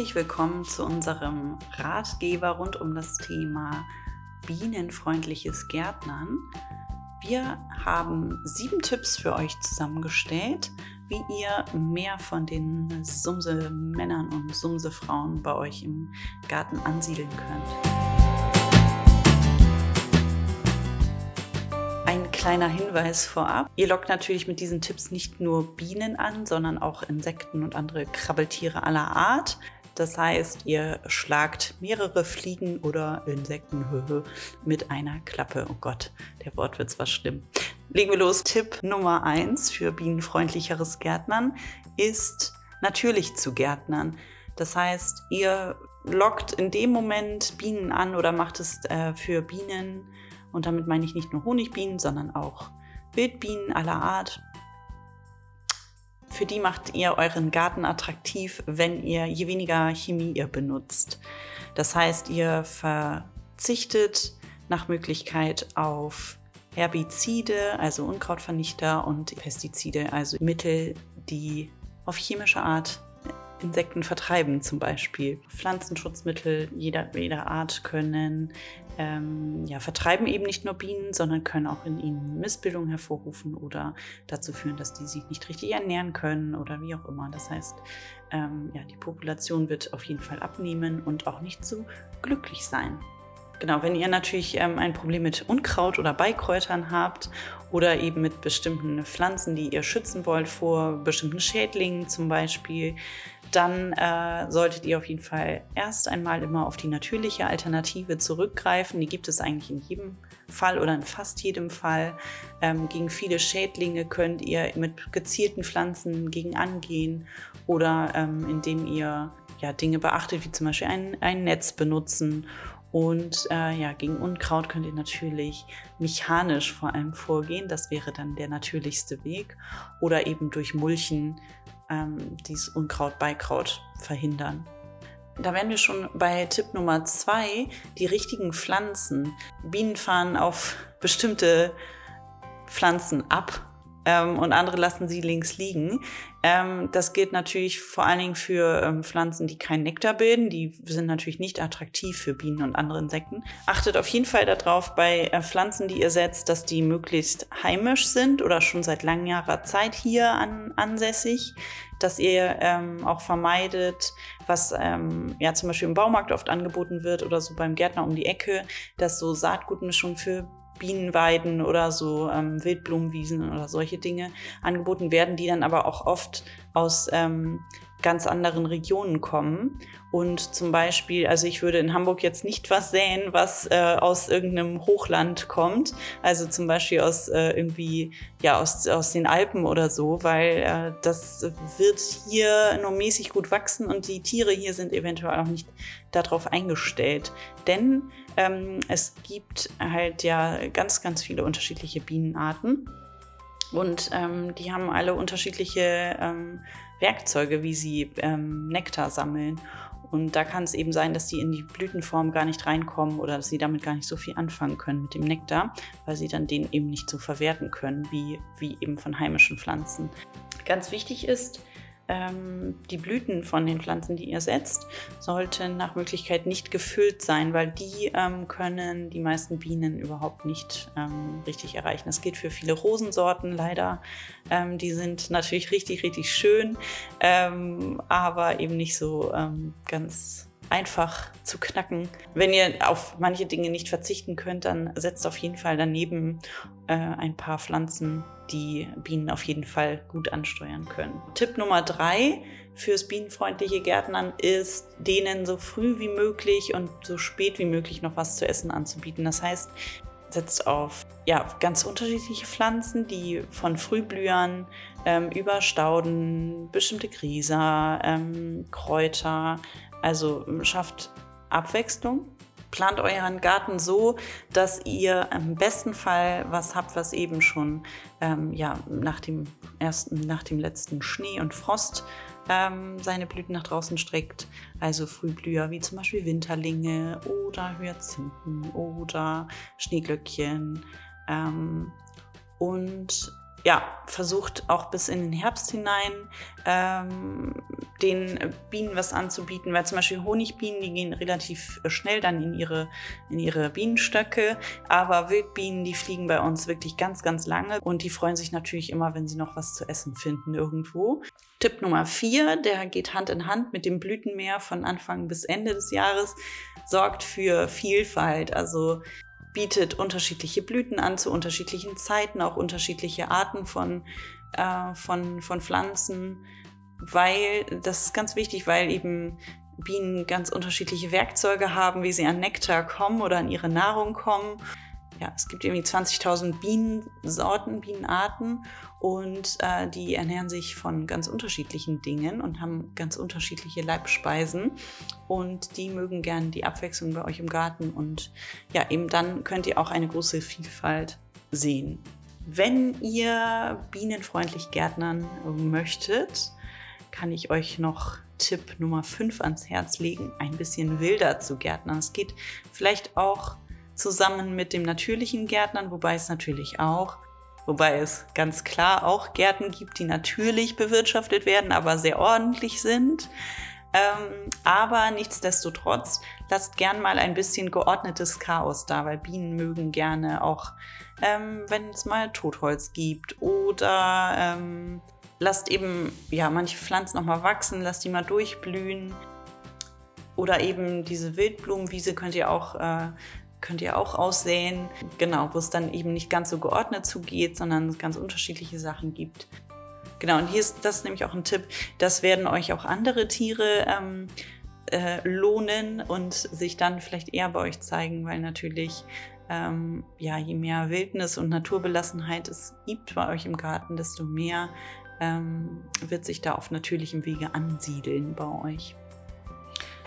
Herzlich willkommen zu unserem Ratgeber rund um das Thema bienenfreundliches Gärtnern. Wir haben sieben Tipps für euch zusammengestellt, wie ihr mehr von den Sumse-Männern und Sumse-Frauen bei euch im Garten ansiedeln könnt. Ein kleiner Hinweis vorab. Ihr lockt natürlich mit diesen Tipps nicht nur Bienen an, sondern auch Insekten und andere Krabbeltiere aller Art. Das heißt, ihr schlagt mehrere Fliegen oder Insekten mit einer Klappe. Oh Gott, der Wortwitz war schlimm. Legen wir los. Tipp Nummer 1 für bienenfreundlicheres Gärtnern ist natürlich zu gärtnern. Das heißt, ihr lockt in dem Moment Bienen an oder macht es äh, für Bienen, und damit meine ich nicht nur Honigbienen, sondern auch Wildbienen aller Art, für die macht ihr euren Garten attraktiv, wenn ihr je weniger Chemie ihr benutzt. Das heißt, ihr verzichtet nach Möglichkeit auf Herbizide, also Unkrautvernichter und Pestizide, also Mittel, die auf chemische Art Insekten vertreiben zum Beispiel. Pflanzenschutzmittel jeder, jeder Art können ähm, ja, vertreiben eben nicht nur Bienen, sondern können auch in ihnen Missbildungen hervorrufen oder dazu führen, dass die sich nicht richtig ernähren können oder wie auch immer. Das heißt, ähm, ja, die Population wird auf jeden Fall abnehmen und auch nicht so glücklich sein. Genau, wenn ihr natürlich ähm, ein Problem mit Unkraut oder Beikräutern habt oder eben mit bestimmten Pflanzen, die ihr schützen wollt vor bestimmten Schädlingen zum Beispiel, dann äh, solltet ihr auf jeden Fall erst einmal immer auf die natürliche Alternative zurückgreifen. Die gibt es eigentlich in jedem Fall oder in fast jedem Fall. Ähm, gegen viele Schädlinge könnt ihr mit gezielten Pflanzen gegen angehen oder ähm, indem ihr ja, Dinge beachtet, wie zum Beispiel ein, ein Netz benutzen und äh, ja, gegen Unkraut könnt ihr natürlich mechanisch vor allem vorgehen. Das wäre dann der natürlichste Weg. Oder eben durch Mulchen ähm, dieses Unkraut, Beikraut verhindern. Da wären wir schon bei Tipp Nummer zwei, die richtigen Pflanzen. Bienen fahren auf bestimmte Pflanzen ab ähm, und andere lassen sie links liegen. Ähm, das gilt natürlich vor allen Dingen für ähm, Pflanzen, die keinen Nektar bilden. Die sind natürlich nicht attraktiv für Bienen und andere Insekten. Achtet auf jeden Fall darauf bei äh, Pflanzen, die ihr setzt, dass die möglichst heimisch sind oder schon seit langer Zeit hier an, ansässig. Dass ihr ähm, auch vermeidet, was ähm, ja zum Beispiel im Baumarkt oft angeboten wird oder so beim Gärtner um die Ecke, dass so Saatgutmischung für Bienenweiden oder so ähm, Wildblumenwiesen oder solche Dinge angeboten werden, die dann aber auch oft aus ähm, ganz anderen Regionen kommen. Und zum Beispiel, also ich würde in Hamburg jetzt nicht was säen, was äh, aus irgendeinem Hochland kommt, also zum Beispiel aus äh, irgendwie, ja, aus, aus den Alpen oder so, weil äh, das wird hier nur mäßig gut wachsen und die Tiere hier sind eventuell auch nicht darauf eingestellt. Denn ähm, es gibt halt ja ganz, ganz viele unterschiedliche Bienenarten. Und ähm, die haben alle unterschiedliche ähm, Werkzeuge, wie sie ähm, Nektar sammeln. Und da kann es eben sein, dass die in die Blütenform gar nicht reinkommen oder dass sie damit gar nicht so viel anfangen können mit dem Nektar, weil sie dann den eben nicht so verwerten können, wie, wie eben von heimischen Pflanzen. Ganz wichtig ist, die Blüten von den Pflanzen, die ihr setzt, sollten nach Möglichkeit nicht gefüllt sein, weil die ähm, können die meisten Bienen überhaupt nicht ähm, richtig erreichen. Das gilt für viele Rosensorten leider. Ähm, die sind natürlich richtig, richtig schön, ähm, aber eben nicht so ähm, ganz einfach zu knacken. Wenn ihr auf manche Dinge nicht verzichten könnt, dann setzt auf jeden Fall daneben äh, ein paar Pflanzen, die Bienen auf jeden Fall gut ansteuern können. Tipp Nummer drei fürs bienenfreundliche Gärtnern ist, denen so früh wie möglich und so spät wie möglich noch was zu essen anzubieten. Das heißt, setzt auf ja, ganz unterschiedliche Pflanzen, die von Frühblühern ähm, über Stauden, bestimmte Gräser, ähm, Kräuter, also schafft Abwechslung. Plant euren Garten so, dass ihr im besten Fall was habt, was eben schon ähm, ja, nach, dem ersten, nach dem letzten Schnee und Frost ähm, seine Blüten nach draußen streckt. Also Frühblüher wie zum Beispiel Winterlinge oder Hyazinthen oder Schneeglöckchen. Ähm, und ja, versucht auch bis in den Herbst hinein ähm, den Bienen was anzubieten, weil zum Beispiel Honigbienen, die gehen relativ schnell dann in ihre, in ihre Bienenstöcke, aber Wildbienen, die fliegen bei uns wirklich ganz, ganz lange und die freuen sich natürlich immer, wenn sie noch was zu essen finden irgendwo. Tipp Nummer vier, der geht Hand in Hand mit dem Blütenmeer von Anfang bis Ende des Jahres, sorgt für Vielfalt. Also bietet unterschiedliche Blüten an zu unterschiedlichen Zeiten, auch unterschiedliche Arten von, äh, von, von Pflanzen, weil das ist ganz wichtig, weil eben Bienen ganz unterschiedliche Werkzeuge haben, wie sie an Nektar kommen oder an ihre Nahrung kommen ja, es gibt irgendwie 20.000 Bienensorten, Bienenarten und äh, die ernähren sich von ganz unterschiedlichen Dingen und haben ganz unterschiedliche Leibspeisen und die mögen gern die Abwechslung bei euch im Garten und ja, eben dann könnt ihr auch eine große Vielfalt sehen. Wenn ihr bienenfreundlich gärtnern möchtet, kann ich euch noch Tipp Nummer 5 ans Herz legen, ein bisschen wilder zu gärtnern. Es geht vielleicht auch zusammen mit dem natürlichen Gärtnern, wobei es natürlich auch, wobei es ganz klar auch Gärten gibt, die natürlich bewirtschaftet werden, aber sehr ordentlich sind. Ähm, aber nichtsdestotrotz, lasst gern mal ein bisschen geordnetes Chaos da, weil Bienen mögen gerne auch, ähm, wenn es mal Totholz gibt oder ähm, lasst eben ja manche Pflanzen noch mal wachsen, lasst die mal durchblühen. Oder eben diese Wildblumenwiese könnt ihr auch äh, könnt ihr auch aussehen. Genau, wo es dann eben nicht ganz so geordnet zugeht, sondern es ganz unterschiedliche Sachen gibt. Genau, und hier ist das nämlich auch ein Tipp, das werden euch auch andere Tiere ähm, äh, lohnen und sich dann vielleicht eher bei euch zeigen, weil natürlich ähm, ja, je mehr Wildnis und Naturbelassenheit es gibt bei euch im Garten, desto mehr ähm, wird sich da auf natürlichem Wege ansiedeln bei euch.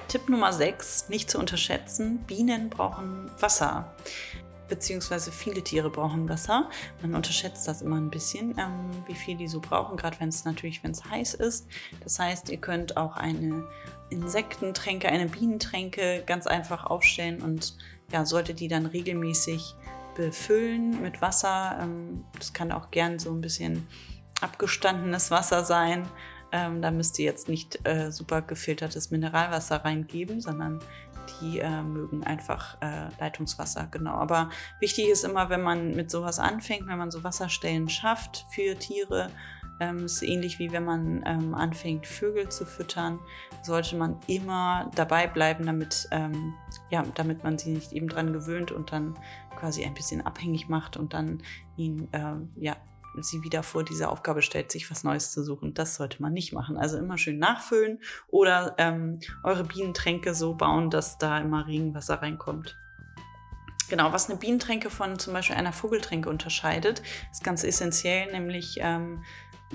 Tipp Nummer 6, nicht zu unterschätzen, Bienen brauchen Wasser. Beziehungsweise viele Tiere brauchen Wasser. Man unterschätzt das immer ein bisschen, ähm, wie viel die so brauchen, gerade wenn es natürlich, wenn es heiß ist. Das heißt, ihr könnt auch eine Insektentränke, eine Bienentränke ganz einfach aufstellen und ja, solltet die dann regelmäßig befüllen mit Wasser. Ähm, das kann auch gern so ein bisschen abgestandenes Wasser sein. Ähm, da müsst ihr jetzt nicht äh, super gefiltertes Mineralwasser reingeben, sondern die äh, mögen einfach äh, Leitungswasser, genau. Aber wichtig ist immer, wenn man mit sowas anfängt, wenn man so Wasserstellen schafft für Tiere, ähm, ist ähnlich wie wenn man ähm, anfängt, Vögel zu füttern, sollte man immer dabei bleiben, damit, ähm, ja, damit man sie nicht eben dran gewöhnt und dann quasi ein bisschen abhängig macht und dann ihn äh, ja, sie wieder vor diese Aufgabe stellt, sich was Neues zu suchen. Das sollte man nicht machen. Also immer schön nachfüllen oder ähm, eure Bienentränke so bauen, dass da immer Regenwasser reinkommt. Genau, was eine Bienentränke von zum Beispiel einer Vogeltränke unterscheidet, ist ganz essentiell, nämlich ähm,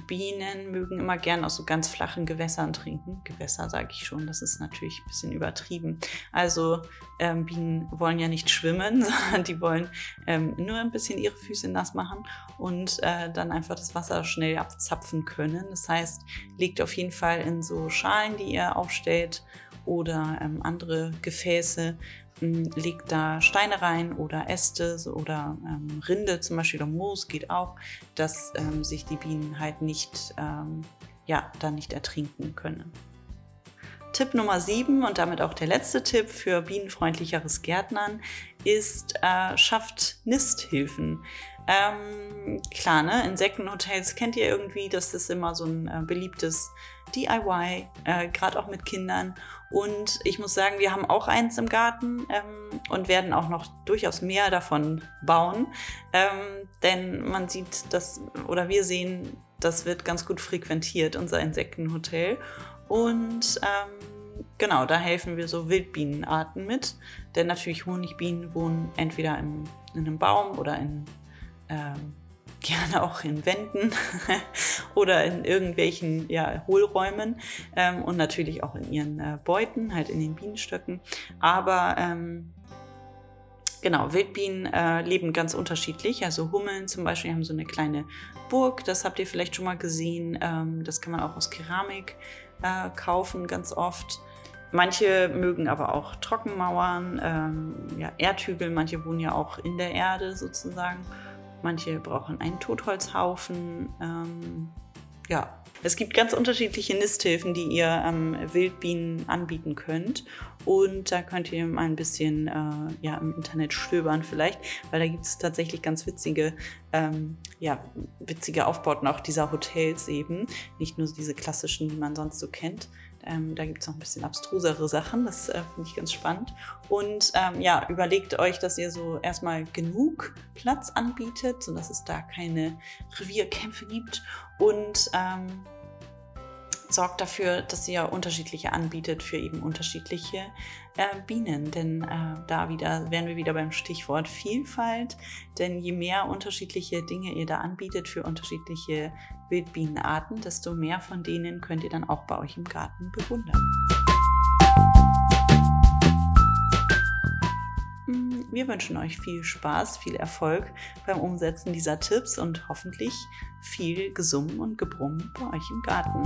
Bienen mögen immer gern aus so ganz flachen Gewässern trinken. Gewässer sage ich schon, das ist natürlich ein bisschen übertrieben. Also ähm, Bienen wollen ja nicht schwimmen, sondern die wollen ähm, nur ein bisschen ihre Füße nass machen und äh, dann einfach das Wasser schnell abzapfen können. Das heißt, legt auf jeden Fall in so Schalen, die ihr aufstellt oder ähm, andere Gefäße, legt da Steine rein oder Äste oder ähm, Rinde zum Beispiel oder Moos geht auch, dass ähm, sich die Bienen halt nicht, ähm, ja, dann nicht ertrinken können. Tipp Nummer 7 und damit auch der letzte Tipp für bienenfreundlicheres Gärtnern ist, äh, schafft Nisthilfen. Ähm, klar, ne? Insektenhotels kennt ihr irgendwie, das ist immer so ein äh, beliebtes DIY, äh, gerade auch mit Kindern. Und ich muss sagen, wir haben auch eins im Garten ähm, und werden auch noch durchaus mehr davon bauen. Ähm, denn man sieht das, oder wir sehen, das wird ganz gut frequentiert, unser Insektenhotel. Und ähm, genau, da helfen wir so Wildbienenarten mit. Denn natürlich Honigbienen wohnen entweder im, in einem Baum oder in ähm, gerne auch in Wänden oder in irgendwelchen ja, Hohlräumen ähm, und natürlich auch in ihren äh, Beuten, halt in den Bienenstöcken. Aber ähm, genau, Wildbienen äh, leben ganz unterschiedlich. Also Hummeln zum Beispiel haben so eine kleine Burg, das habt ihr vielleicht schon mal gesehen. Ähm, das kann man auch aus Keramik äh, kaufen, ganz oft. Manche mögen aber auch Trockenmauern, ähm, ja, Erdhügel, manche wohnen ja auch in der Erde sozusagen. Manche brauchen einen Totholzhaufen. Ähm, ja, es gibt ganz unterschiedliche Nisthilfen, die ihr ähm, Wildbienen anbieten könnt. Und da könnt ihr mal ein bisschen äh, ja, im Internet stöbern vielleicht, weil da gibt es tatsächlich ganz witzige, ähm, ja, witzige Aufbauten auch dieser Hotels eben. Nicht nur diese klassischen, die man sonst so kennt. Ähm, da gibt es noch ein bisschen abstrusere Sachen, das äh, finde ich ganz spannend. Und ähm, ja, überlegt euch, dass ihr so erstmal genug Platz anbietet, sodass es da keine Revierkämpfe gibt. Und ähm, sorgt dafür, dass ihr unterschiedliche anbietet für eben unterschiedliche äh, Bienen. Denn äh, da wieder wären wir wieder beim Stichwort Vielfalt. Denn je mehr unterschiedliche Dinge ihr da anbietet für unterschiedliche Wildbienenarten, desto mehr von denen könnt ihr dann auch bei euch im Garten bewundern. Wir wünschen euch viel Spaß, viel Erfolg beim Umsetzen dieser Tipps und hoffentlich viel Gesummen und Gebrummen bei euch im Garten.